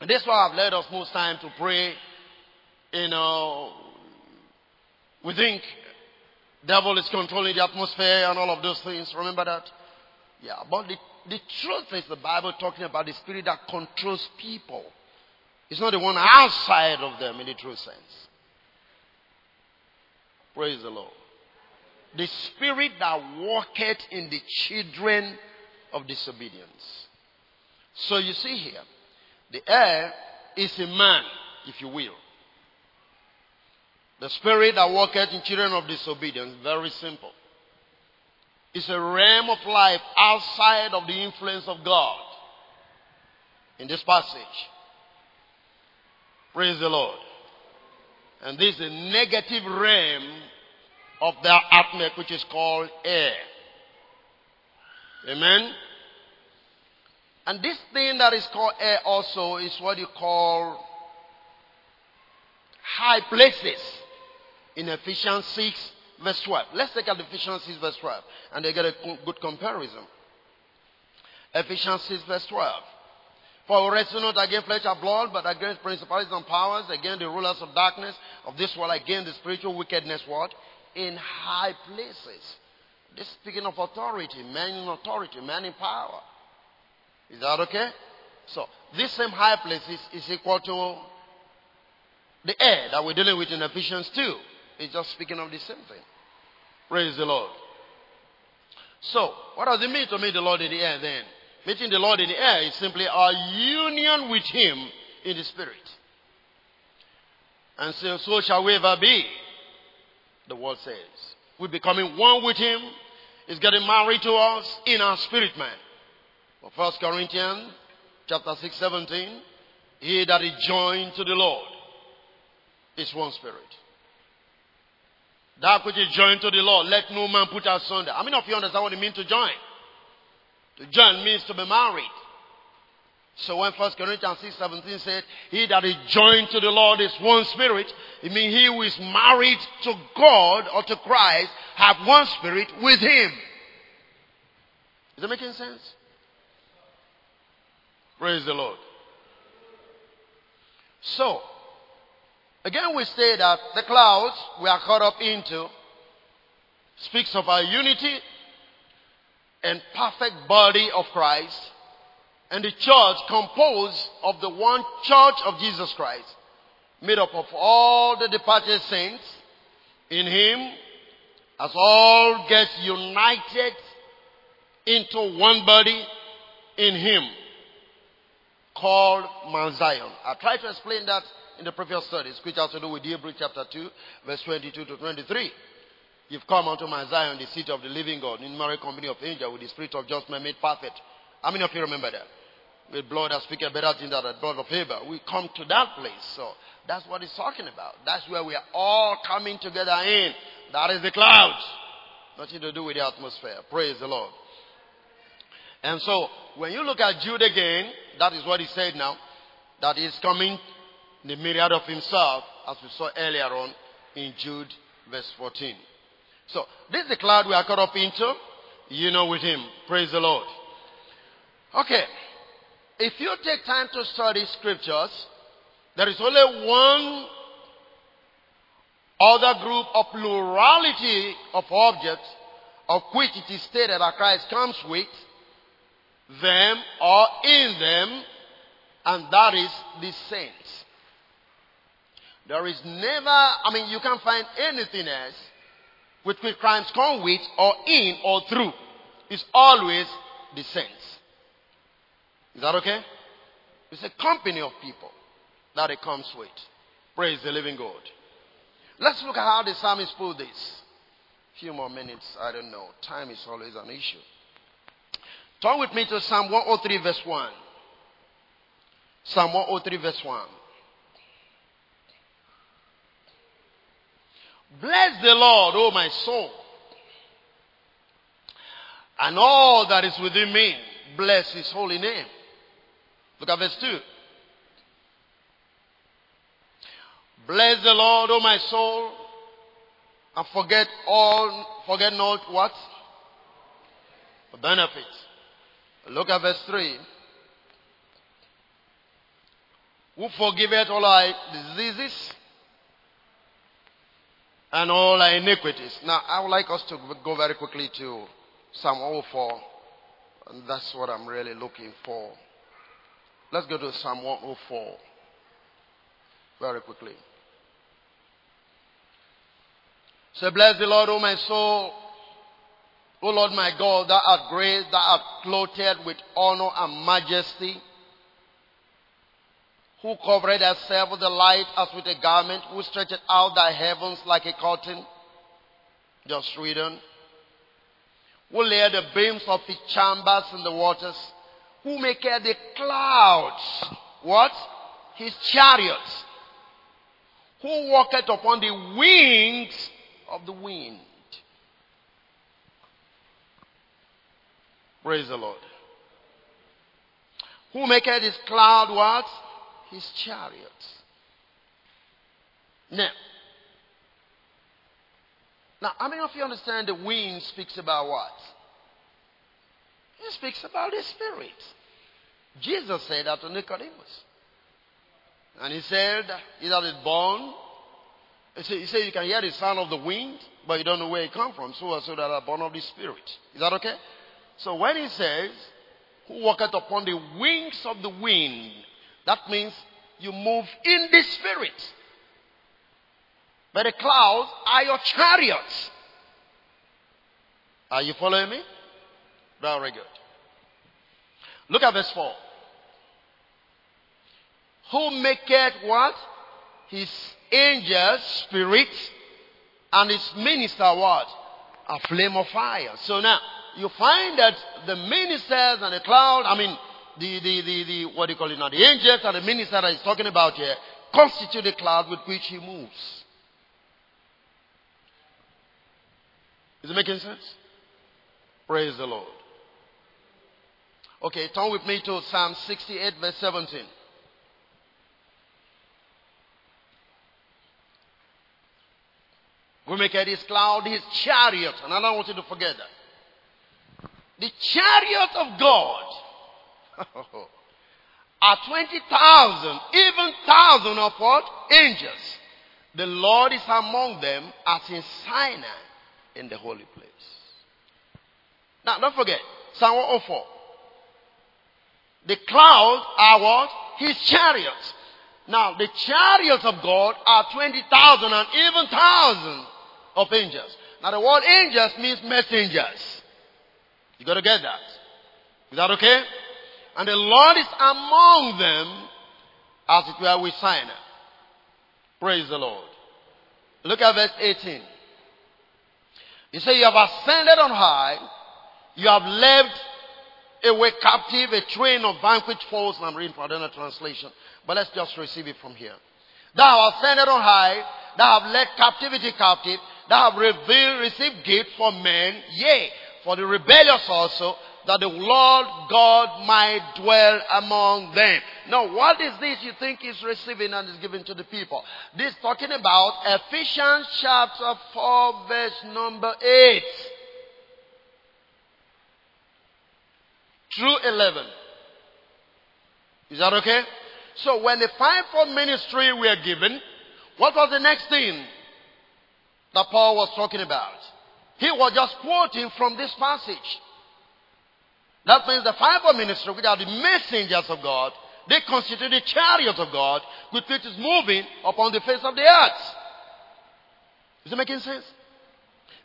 And that's why I've led us most time to pray. You know, we think devil is controlling the atmosphere and all of those things. Remember that? Yeah, but the the truth is the Bible talking about the spirit that controls people. It's not the one outside of them in the true sense. Praise the Lord. The spirit that walketh in the children of disobedience. So you see here, the air is a man, if you will. The spirit that walketh in children of disobedience, very simple. It's a realm of life outside of the influence of God. In this passage. Praise the Lord. And this is a negative realm of the atmosphere which is called air. Amen. And this thing that is called air also is what you call high places in Ephesians 6 verse 12. Let's take at Ephesians 6 verse 12 and they get a good comparison. Ephesians 6 verse 12. For we wrestle not against flesh and blood, but against principalities and powers, against the rulers of darkness of this world, against the spiritual wickedness, what? In high places. This is speaking of authority, man in authority, man in power. Is that okay? So, this same high places is equal to the air that we're dealing with in Ephesians 2. It's just speaking of the same thing. Praise the Lord. So, what does it mean to meet the Lord in the air then? Meeting the Lord in the air is simply our union with Him in the Spirit. And so, so shall we ever be, the word says. We're becoming one with Him. He's getting married to us in our spirit man. 1 Corinthians chapter 6, 17. He that is joined to the Lord is one spirit. That which is joined to the Lord, let no man put asunder. How many of you understand what it means to join? To join means to be married. So when 1 Corinthians 6 17 said, He that is joined to the Lord is one spirit, it means he who is married to God or to Christ have one spirit with him. Is that making sense? Praise the Lord. So, again we say that the clouds we are caught up into speaks of our unity and perfect body of Christ and the church composed of the one church of Jesus Christ made up of all the departed saints in him as all get united into one body in him called Mount Zion. I tried to explain that in the previous studies, which has to do with Hebrews chapter 2, verse 22 to 23. You've come unto Mount Zion, the seat of the living God, in married company of angels, with the spirit of just men made perfect. How many of you remember that? With blood that speaketh better things than the blood of Abel. We come to that place. So that's what he's talking about. That's where we are all coming together in. That is the clouds. Nothing to do with the atmosphere. Praise the Lord. And so, when you look at Jude again, that is what he said now, that is coming the myriad of himself, as we saw earlier on in Jude verse 14. So, this is the cloud we are caught up into, you know, with him. Praise the Lord. Okay. If you take time to study scriptures, there is only one other group of plurality of objects of which it is stated that Christ comes with them or in them, and that is the saints. There is never, I mean, you can't find anything else with which Christ come with or in or through. It's always the saints. Is that okay? It's a company of people that it comes with. Praise the living God. Let's look at how the psalmist put this. A few more minutes, I don't know. Time is always an issue. Turn with me to Psalm 103, verse 1. Psalm 103, verse 1. Bless the Lord, O my soul, and all that is within me. Bless his holy name. Look at verse 2. Bless the Lord, O my soul, and forget all, forget not what? Benefits. Look at verse 3. Who forgiveth all our diseases and all our iniquities. Now, I would like us to go very quickly to Psalm 104. And that's what I'm really looking for. Let's go to Psalm 104 very quickly. Say, Bless the Lord, O my soul. O Lord my God, thou art great, thou art clothed with honor and majesty. Who covered thyself with the light as with a garment, who stretched out thy heavens like a curtain. Just read on. Who laid the beams of his chambers in the waters, who maketh the clouds, what? His chariots. Who walketh upon the wings of the wind. Praise the Lord. Who maketh his cloud what? His chariots. Now, now, how many of you understand the wind speaks about what? It speaks about the Spirit. Jesus said that to Nicodemus. And he said, He that is born he said you can hear the sound of the wind, but you don't know where it comes from. So so that are born of the Spirit. Is that okay? So when he says, Who walketh upon the wings of the wind, that means you move in the Spirit. But the clouds are your chariots. Are you following me? Very good. Look at verse 4. Who maketh what? His angels, spirits, and his minister what? A flame of fire. So now, you find that the ministers and the cloud, I mean, the, the, the, the what do you call it now? The angels and the minister that he's talking about here constitute the cloud with which he moves. Is it making sense? Praise the Lord. Okay, turn with me to Psalm 68, verse 17. We make it his cloud his chariot. And I don't want you to forget that. The chariot of God are 20,000, even thousand of what? Angels. The Lord is among them as in Sinai in the holy place. Now, don't forget, Psalm 104. The clouds are what? His chariots. Now, the chariots of God are 20,000 and even thousands of angels. Now the word angels means messengers. You gotta get that. Is that okay? And the Lord is among them as it were with Sinai. Praise the Lord. Look at verse 18. He said, You have ascended on high, you have led away captive a train of vanquished foes. And I'm reading from another translation. But let's just receive it from here. Thou hast ascended on high, thou have led captivity captive, that have revealed, received gift for men, yea, for the rebellious also, that the Lord God might dwell among them. Now, what is this you think is receiving and is given to the people? This talking about Ephesians chapter 4 verse number 8. Through 11. Is that okay? So when the fivefold ministry were given, what was the next thing? that Paul was talking about. He was just quoting from this passage. That means the fivefold ministry, which are the messengers of God, they constitute the chariot of God, with which is moving upon the face of the earth. Is it making sense?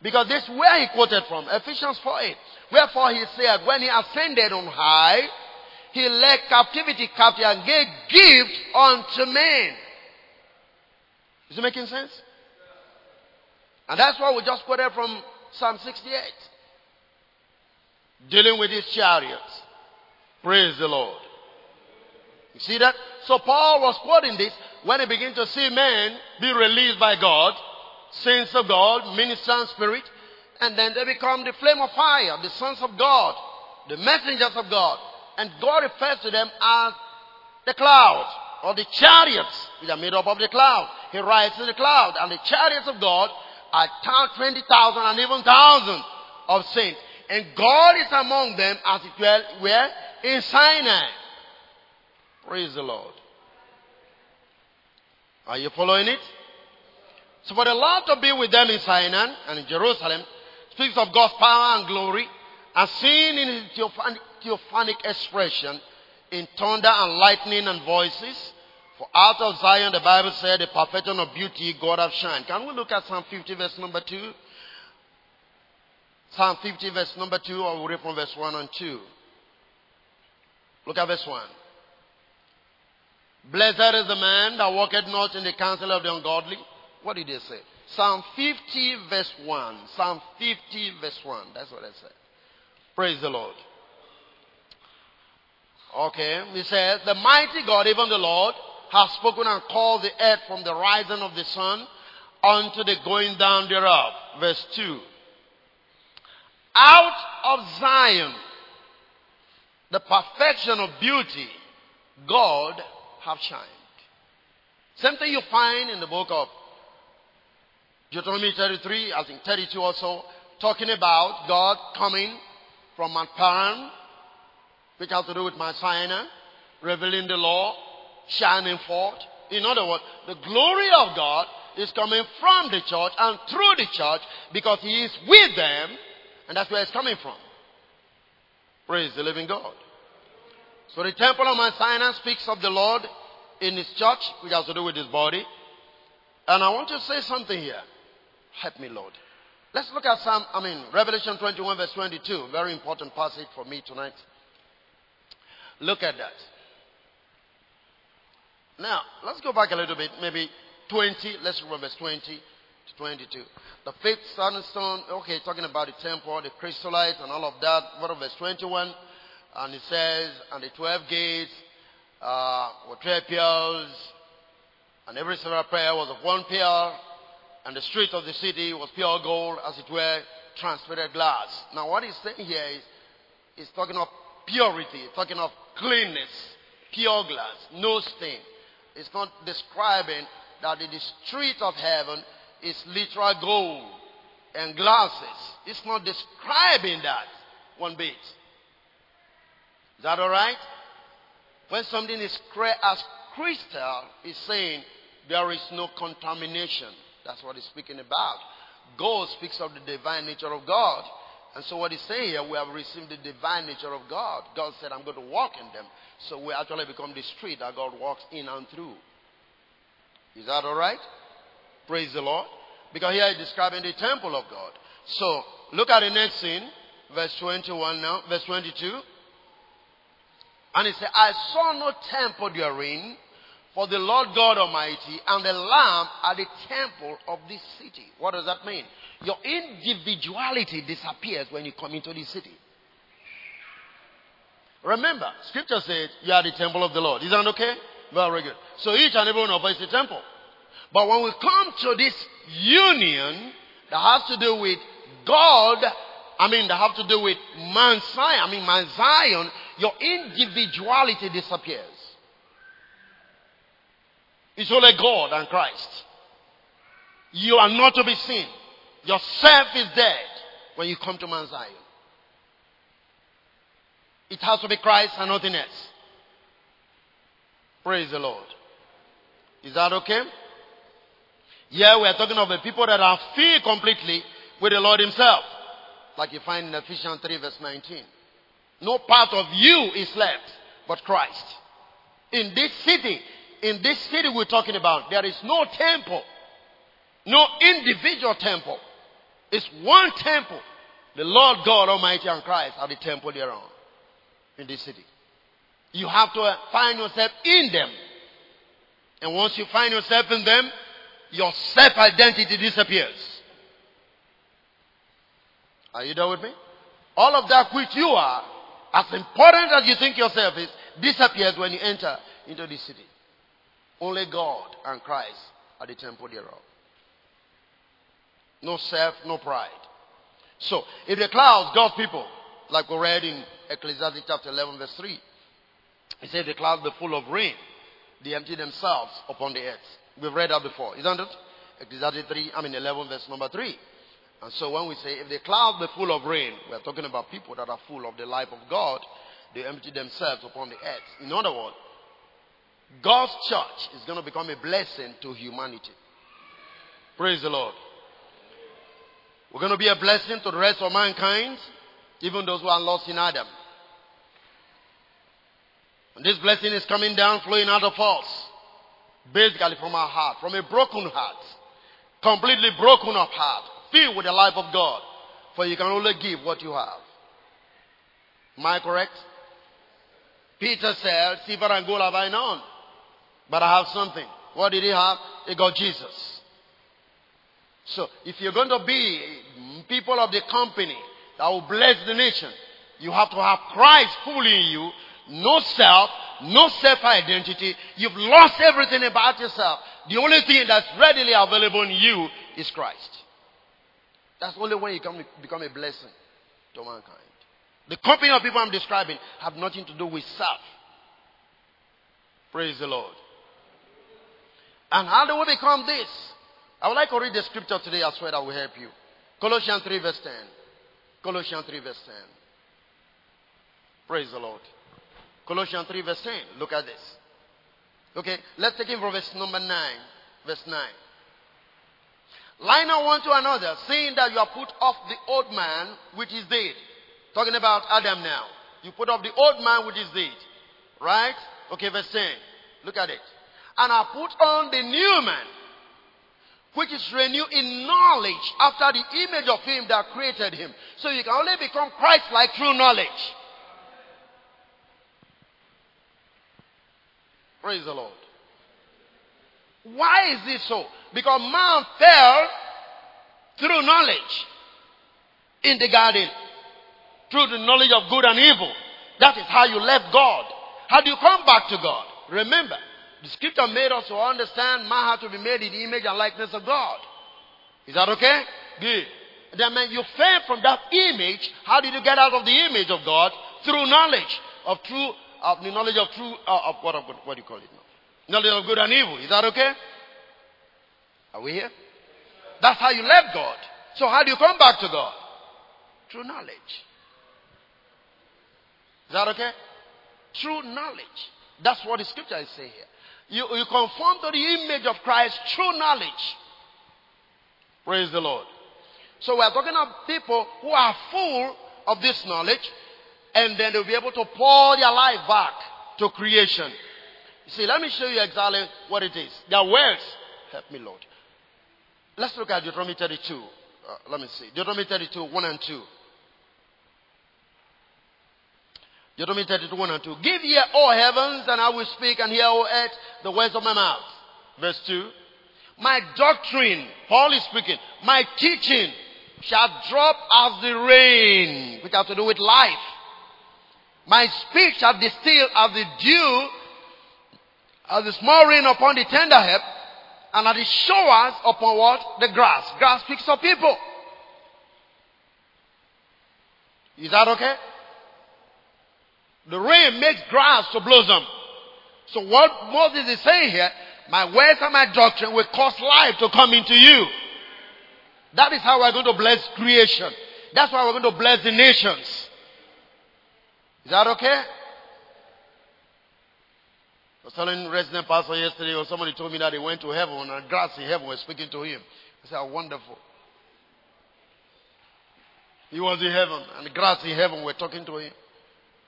Because this is where he quoted from, Ephesians 4 8. Wherefore he said, when he ascended on high, he led captivity captive and gave gift unto men. Is it making sense? And that's what we just quoted from Psalm 68. Dealing with his chariots. Praise the Lord. You see that? So Paul was quoting this when he began to see men be released by God, saints of God, ministers spirit, and then they become the flame of fire, the sons of God, the messengers of God. And God refers to them as the clouds or the chariots, which are made up of the cloud. He rides in the cloud, and the chariots of God are 20,000 and even thousands of saints. And God is among them as it were where? In Sinai. Praise the Lord. Are you following it? So for the Lord to be with them in Sinai and in Jerusalem speaks of God's power and glory As seen in his theophanic, theophanic expression in thunder and lightning and voices. For out of Zion, the Bible said, the perfection of beauty, God have shined. Can we look at Psalm 50, verse number 2? Psalm 50, verse number 2, or we read from verse 1 and 2. Look at verse 1. Blessed is the man that walketh not in the counsel of the ungodly. What did they say? Psalm 50, verse 1. Psalm 50, verse 1. That's what I said. Praise the Lord. Okay, he says, The mighty God, even the Lord, has spoken and called the earth from the rising of the sun unto the going down thereof. Verse 2. Out of Zion, the perfection of beauty, God have shined. Same thing you find in the book of Deuteronomy 33, I think 32 also, talking about God coming from Mount Paran, which has to do with Mount Sinai, revealing the law, shining forth. In other words, the glory of God is coming from the church and through the church because He is with them, and that's where it's coming from. Praise the living God. So the temple of Mount Sinai speaks of the Lord in His church, which has to do with His body. And I want to say something here. Help me, Lord. Let's look at some, I mean, Revelation 21 verse 22. Very important passage for me tonight. Look at that. Now, let's go back a little bit, maybe 20, let's read verse 20 to 22. The fifth stone, okay, talking about the temple, the chrysolite, and all of that. What of verse 21? And it says, and the 12 gates uh, were 12 pearls, and every silver prayer was of one pearl, and the street of the city was pure gold, as it were, transparent glass. Now, what he's saying here is, he's talking of purity, talking of cleanness, pure glass, no stain. It's not describing that the street of heaven is literal gold and glasses. It's not describing that one bit. Is that alright? When something is clear as crystal, it's saying there is no contamination. That's what he's speaking about. Gold speaks of the divine nature of God. And so what he's saying here, we have received the divine nature of God. God said, I'm going to walk in them. So we actually become the street that God walks in and through. Is that alright? Praise the Lord. Because here he's describing the temple of God. So look at the next scene, verse 21 now, verse 22. And he said, I saw no temple therein, for the Lord God Almighty and the Lamb are the temple of this city. What does that mean? Your individuality disappears when you come into the city. Remember, scripture says you are the temple of the Lord. Is that okay? Very good. So each and every one of us is a temple. But when we come to this union that has to do with God, I mean, that have to do with Mount Zion, I mean, Mount Zion, your individuality disappears. It's only God and Christ. You are not to be seen. Yourself is dead when you come to Mount Zion. It has to be Christ and nothing else. Praise the Lord. Is that okay? Yeah, we are talking of the people that are filled completely with the Lord Himself. Like you find in Ephesians 3 verse 19. No part of you is left but Christ. In this city, in this city we're talking about, there is no temple. No individual temple. It's one temple. The Lord God Almighty and Christ are the temple thereon in this city. You have to find yourself in them. And once you find yourself in them, your self identity disappears. Are you there with me? All of that which you are, as important as you think yourself is, disappears when you enter into this city. Only God and Christ are the temple thereof. No self, no pride. So, if the clouds, God's people, like we read in Ecclesiastes chapter 11 verse 3, he said the clouds were full of rain. They empty themselves upon the earth. We've read that before, isn't it? Ecclesiastes 3, I mean 11 verse number 3. And so when we say if the clouds be full of rain, we're talking about people that are full of the life of God. They empty themselves upon the earth. In other words, God's church is going to become a blessing to humanity. Praise the Lord. We're going to be a blessing to the rest of mankind. Even those who are lost in Adam. And this blessing is coming down, flowing out of us. Basically from our heart, from a broken heart. Completely broken of heart. Filled with the life of God. For you can only give what you have. Am I correct? Peter said, Silver and gold have I none. But I have something. What did he have? He got Jesus. So, if you're going to be people of the company that will bless the nation, you have to have Christ fully in you. No self, no self identity. You've lost everything about yourself. The only thing that's readily available in you is Christ. That's the only way you can become a blessing to mankind. The company of people I'm describing have nothing to do with self. Praise the Lord. And how do we become this? I would like to read the scripture today as well that will help you. Colossians 3 verse 10. Colossians 3 verse 10. Praise the Lord. Colossians 3 verse 10. Look at this. Okay, let's take it from verse number 9. Verse 9. Lie not one to another, saying that you have put off the old man which is dead. Talking about Adam now. You put off the old man which is dead. Right? Okay, verse 10. Look at it. And I put on the new man, which is renewed in knowledge after the image of him that created him. So you can only become Christ like through knowledge. Praise the Lord. Why is this so? Because man fell through knowledge in the garden. Through the knowledge of good and evil. That is how you left God. How do you come back to God? Remember, the scripture made us to understand man had to be made in the image and likeness of God. Is that okay? Good. Then man, you fell from that image. How did you get out of the image of God? Through knowledge of true, of the knowledge of true, uh, of what, what do you call it now? Knowledge of good and evil. Is that okay? Are we here? That's how you left God. So how do you come back to God? Through knowledge. Is that okay? Through knowledge. That's what the scripture is saying here. You, you conform to the image of Christ through knowledge. Praise the Lord. So we are talking of people who are full of this knowledge and then they'll be able to pour their life back to creation. See, let me show you exactly what it is. Their words. Help me, Lord. Let's look at Deuteronomy 32. Uh, let me see. Deuteronomy 32, 1 and 2. Deuteronomy 32, 1 and 2. Give ear, O heavens, and I will speak, and hear, O earth, the words of my mouth. Verse 2. My doctrine, Paul is speaking, my teaching shall drop as the rain, which has to do with life. My speech shall distill as the dew, as the small rain upon the tender herb, and as the showers upon what? The grass. Grass speaks of people. Is that okay? The rain makes grass to blossom. So what Moses is saying here, my words and my doctrine will cause life to come into you. That is how we're going to bless creation. That's why we're going to bless the nations. Is that okay? I was telling resident pastor yesterday, or somebody told me that he went to heaven and grass in heaven was speaking to him. I said, "How wonderful. He was in heaven, and the grass in heaven were talking to him.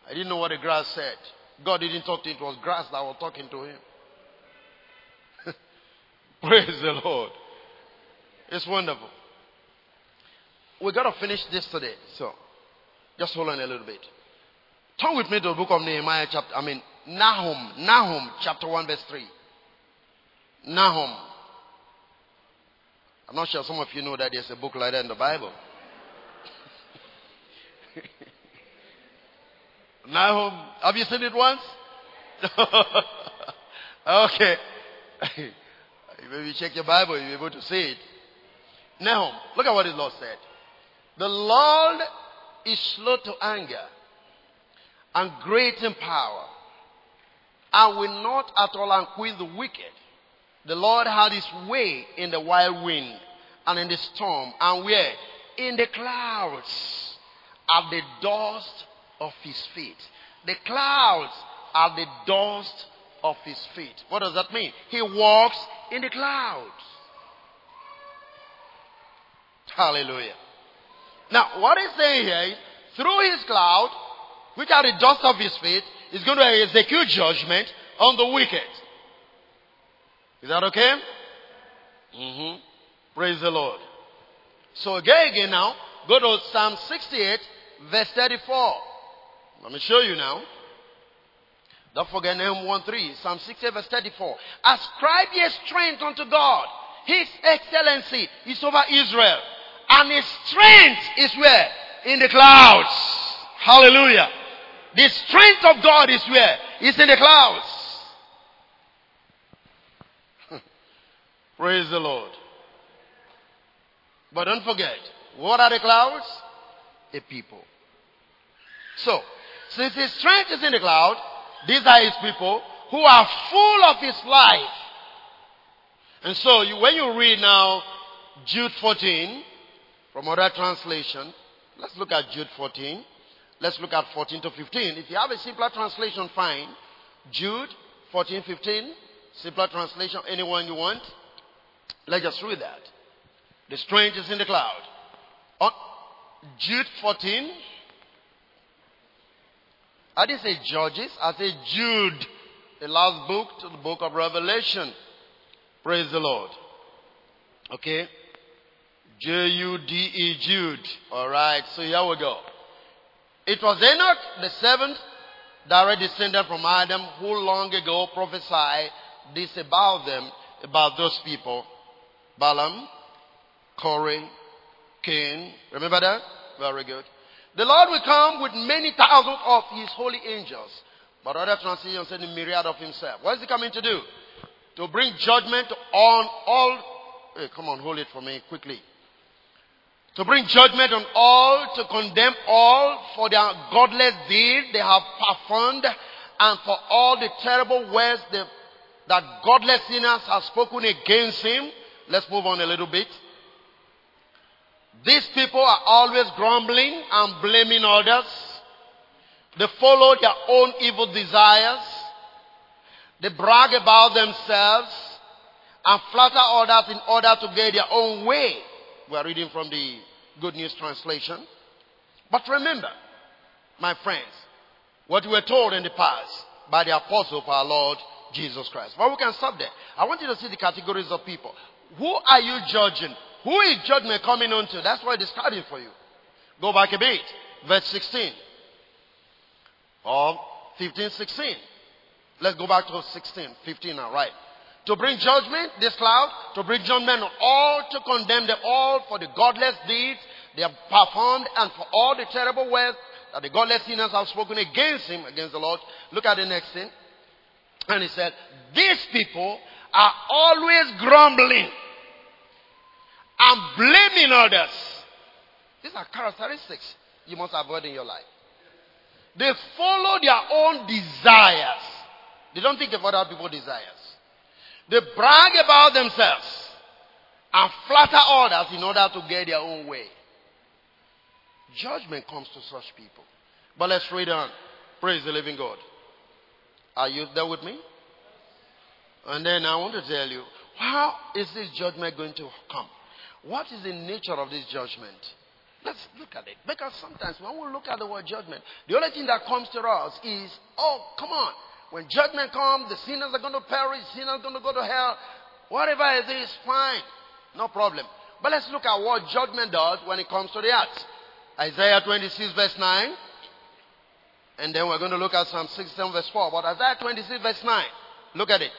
I didn't know what the grass said. God didn't talk to him. It was grass that was talking to him. Praise the Lord. It's wonderful. We've got to finish this today. So, just hold on a little bit. Turn with me to the book of Nehemiah chapter, I mean, Nahum, Nahum chapter 1 verse 3. Nahum. I'm not sure some of you know that there's a book like that in the Bible. Nahum, have you seen it once? okay. Maybe check your Bible, you'll be able to see it. Nahum, look at what the Lord said. The Lord is slow to anger and great in power and will not at all acquit the wicked. The Lord had his way in the wild wind and in the storm and where? In the clouds at the dust of his feet. The clouds are the dust of his feet. What does that mean? He walks in the clouds. Hallelujah. Now, what he's saying here is through his cloud, which are the dust of his feet, is going to execute judgment on the wicked. Is that okay? Mm-hmm. Praise the Lord. So again, again now, go to Psalm 68, verse 34. Let me show you now. Don't forget Nahum 1 3, Psalm 68, verse 34. Ascribe ye strength unto God. His excellency is over Israel. And his strength is where? In the clouds. Hallelujah. The strength of God is where? It's in the clouds. Praise the Lord. But don't forget, what are the clouds? A people. So, since his strength is in the cloud, these are his people who are full of his life. And so, you, when you read now Jude 14 from other translation, let's look at Jude 14. Let's look at 14 to 15. If you have a simpler translation, fine. Jude 14, 15. Simpler translation, anyone you want. Let's just read that. The strength is in the cloud. On Jude 14. I didn't say Judges, I say Jude, the last book to the book of Revelation. Praise the Lord. Okay? J U D E Jude. Alright, so here we go. It was Enoch, the seventh direct descendant from Adam, who long ago prophesied this about them, about those people. Balaam, Korah, Cain. Remember that? Very good. The Lord will come with many thousands of his holy angels. But other translations say the myriad of himself. What is he coming to do? To bring judgment on all. Hey, come on, hold it for me quickly. To bring judgment on all, to condemn all for their godless deeds they have performed, and for all the terrible words they, that godless sinners have spoken against him. Let's move on a little bit. These people are always grumbling and blaming others. They follow their own evil desires. They brag about themselves and flatter others in order to get their own way. We are reading from the Good News Translation. But remember, my friends, what we were told in the past by the apostle of our Lord Jesus Christ. But we can stop there. I want you to see the categories of people. Who are you judging? Who is judgment coming on to? That's why it is starting for you. Go back a bit. Verse 16. Or 15, 16. Let's go back to 16, 15 now, right? To bring judgment, this cloud, to bring judgment on all, to condemn them all for the godless deeds they have performed and for all the terrible words that the godless sinners have spoken against him, against the Lord. Look at the next thing. And he said, these people are always grumbling and blaming others. These are characteristics you must avoid in your life. They follow their own desires. They don't think of other people's desires. They brag about themselves and flatter others in order to get their own way. Judgment comes to such people. But let's read on. Praise the living God. Are you there with me? And then I want to tell you, how is this judgment going to come? What is the nature of this judgment? Let's look at it. Because sometimes when we look at the word judgment, the only thing that comes to us is, oh, come on. When judgment comes, the sinners are going to perish, sinners are going to go to hell. Whatever it is, fine. No problem. But let's look at what judgment does when it comes to the earth. Isaiah 26 verse 9. And then we're going to look at Psalm 67 verse 4. But Isaiah 26 verse 9. Look at it.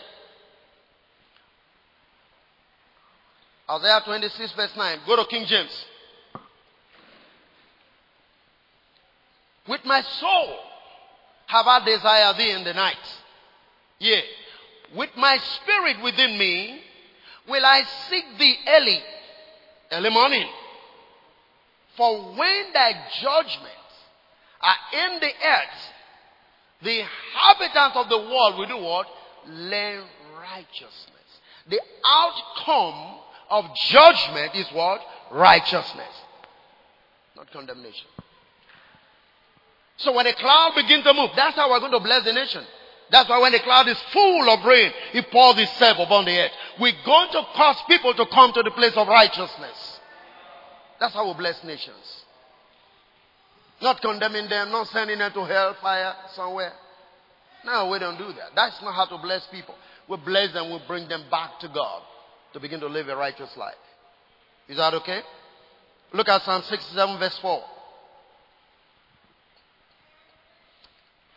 Isaiah 26 verse 9. Go to King James. With my soul have I desired thee in the night. Yea, with my spirit within me will I seek thee early, early morning. For when thy judgments are in the earth, the inhabitants of the world will do what? Learn righteousness. The outcome of judgment is what? Righteousness. Not condemnation. So when the cloud begins to move, that's how we're going to bless the nation. That's why when the cloud is full of rain, it pours itself upon the earth. We're going to cause people to come to the place of righteousness. That's how we bless nations. Not condemning them, not sending them to hellfire somewhere. No, we don't do that. That's not how to bless people. We bless them, we bring them back to God to begin to live a righteous life. Is that okay? Look at Psalm 67 verse 4.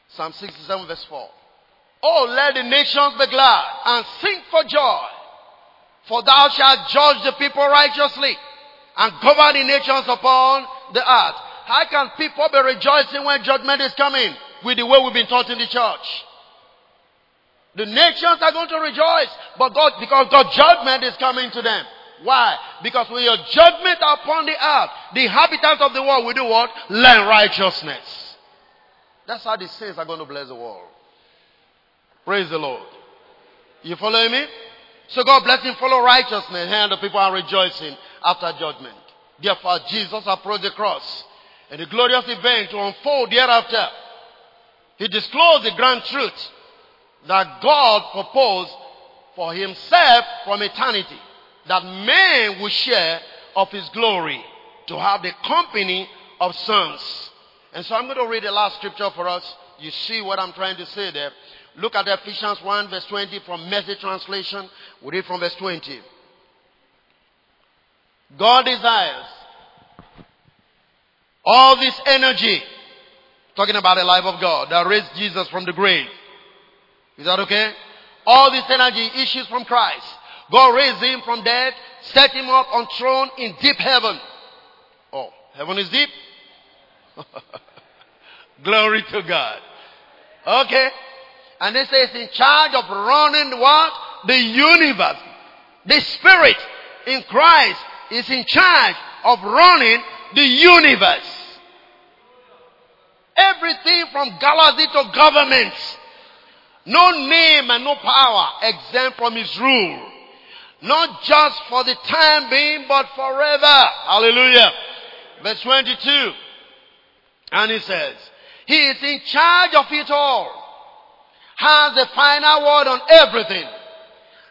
Psalm 67 verse 4. Oh, let the nations be glad and sing for joy. For thou shalt judge the people righteously and govern the nations upon the earth. How can people be rejoicing when judgment is coming with the way we've been taught in the church? The nations are going to rejoice, but God, because God's judgment is coming to them. Why? Because with your judgment upon the earth, the inhabitants of the world will do what? Learn righteousness. That's how the saints are going to bless the world. Praise the Lord. You following me? So God bless him, follow righteousness, and the people are rejoicing after judgment. Therefore, Jesus approached the cross and the glorious event to unfold thereafter. He disclosed the grand truth that God proposed for himself from eternity that men will share of his glory to have the company of sons. And so I'm going to read the last scripture for us. You see what I'm trying to say there. Look at Ephesians 1 verse 20 from message translation. We read from verse 20. God desires all this energy, talking about the life of God that raised Jesus from the grave. Is that okay? All this energy issues from Christ. God raised him from dead, set him up on throne in deep heaven. Oh, heaven is deep? Glory to God. Okay. And it says in charge of running what? The universe. The spirit in Christ is in charge of running the universe. Everything from galaxy to governments. No name and no power exempt from his rule. Not just for the time being, but forever. Hallelujah. Verse 22. And he says, He is in charge of it all. Has the final word on everything.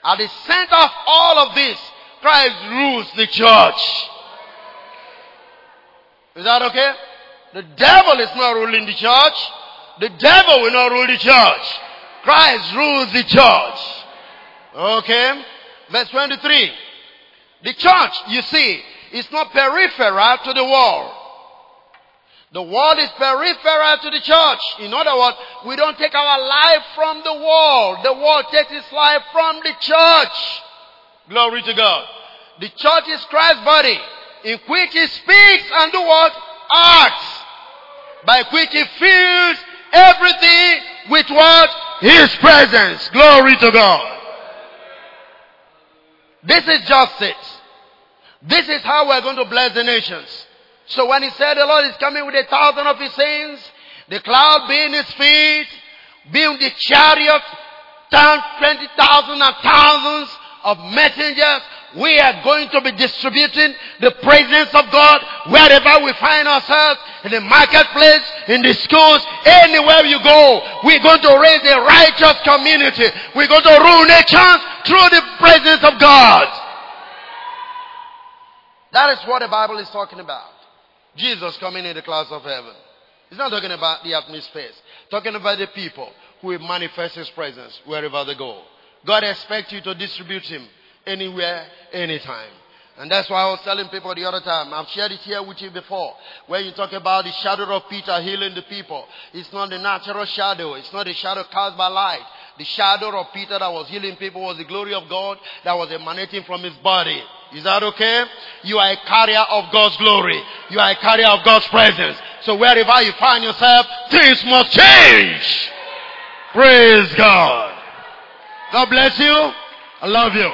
At the center of all of this, Christ rules the church. Is that okay? The devil is not ruling the church. The devil will not rule the church. Christ rules the church. Okay? Verse 23. The church, you see, is not peripheral to the world. The world is peripheral to the church. In other words, we don't take our life from the world. The world takes its life from the church. Glory to God. The church is Christ's body, in which he speaks and do what? Acts. By which he fills everything with what? His presence. Glory to God. This is justice. This is how we're going to bless the nations. So when he said the Lord is coming with a thousand of his saints, the cloud being his feet, being the chariot, twenty thousand and thousands of messengers, we are going to be distributing the presence of God wherever we find ourselves, in the marketplace, in the schools, anywhere you go. We're going to raise a righteous community. We're going to rule nations through the presence of God. That is what the Bible is talking about. Jesus coming in the clouds of heaven. He's not talking about the atmosphere. Talking about the people who will manifest His presence wherever they go. God expects you to distribute Him anywhere, anytime. And that's why I was telling people the other time. I've shared it here with you before. where you talk about the shadow of Peter healing the people. It's not the natural shadow. It's not the shadow cast by light. The shadow of Peter that was healing people was the glory of God that was emanating from his body. Is that okay? You are a carrier of God's glory. You are a carrier of God's presence. So wherever you find yourself, things must change. Praise God. God bless you. I love you.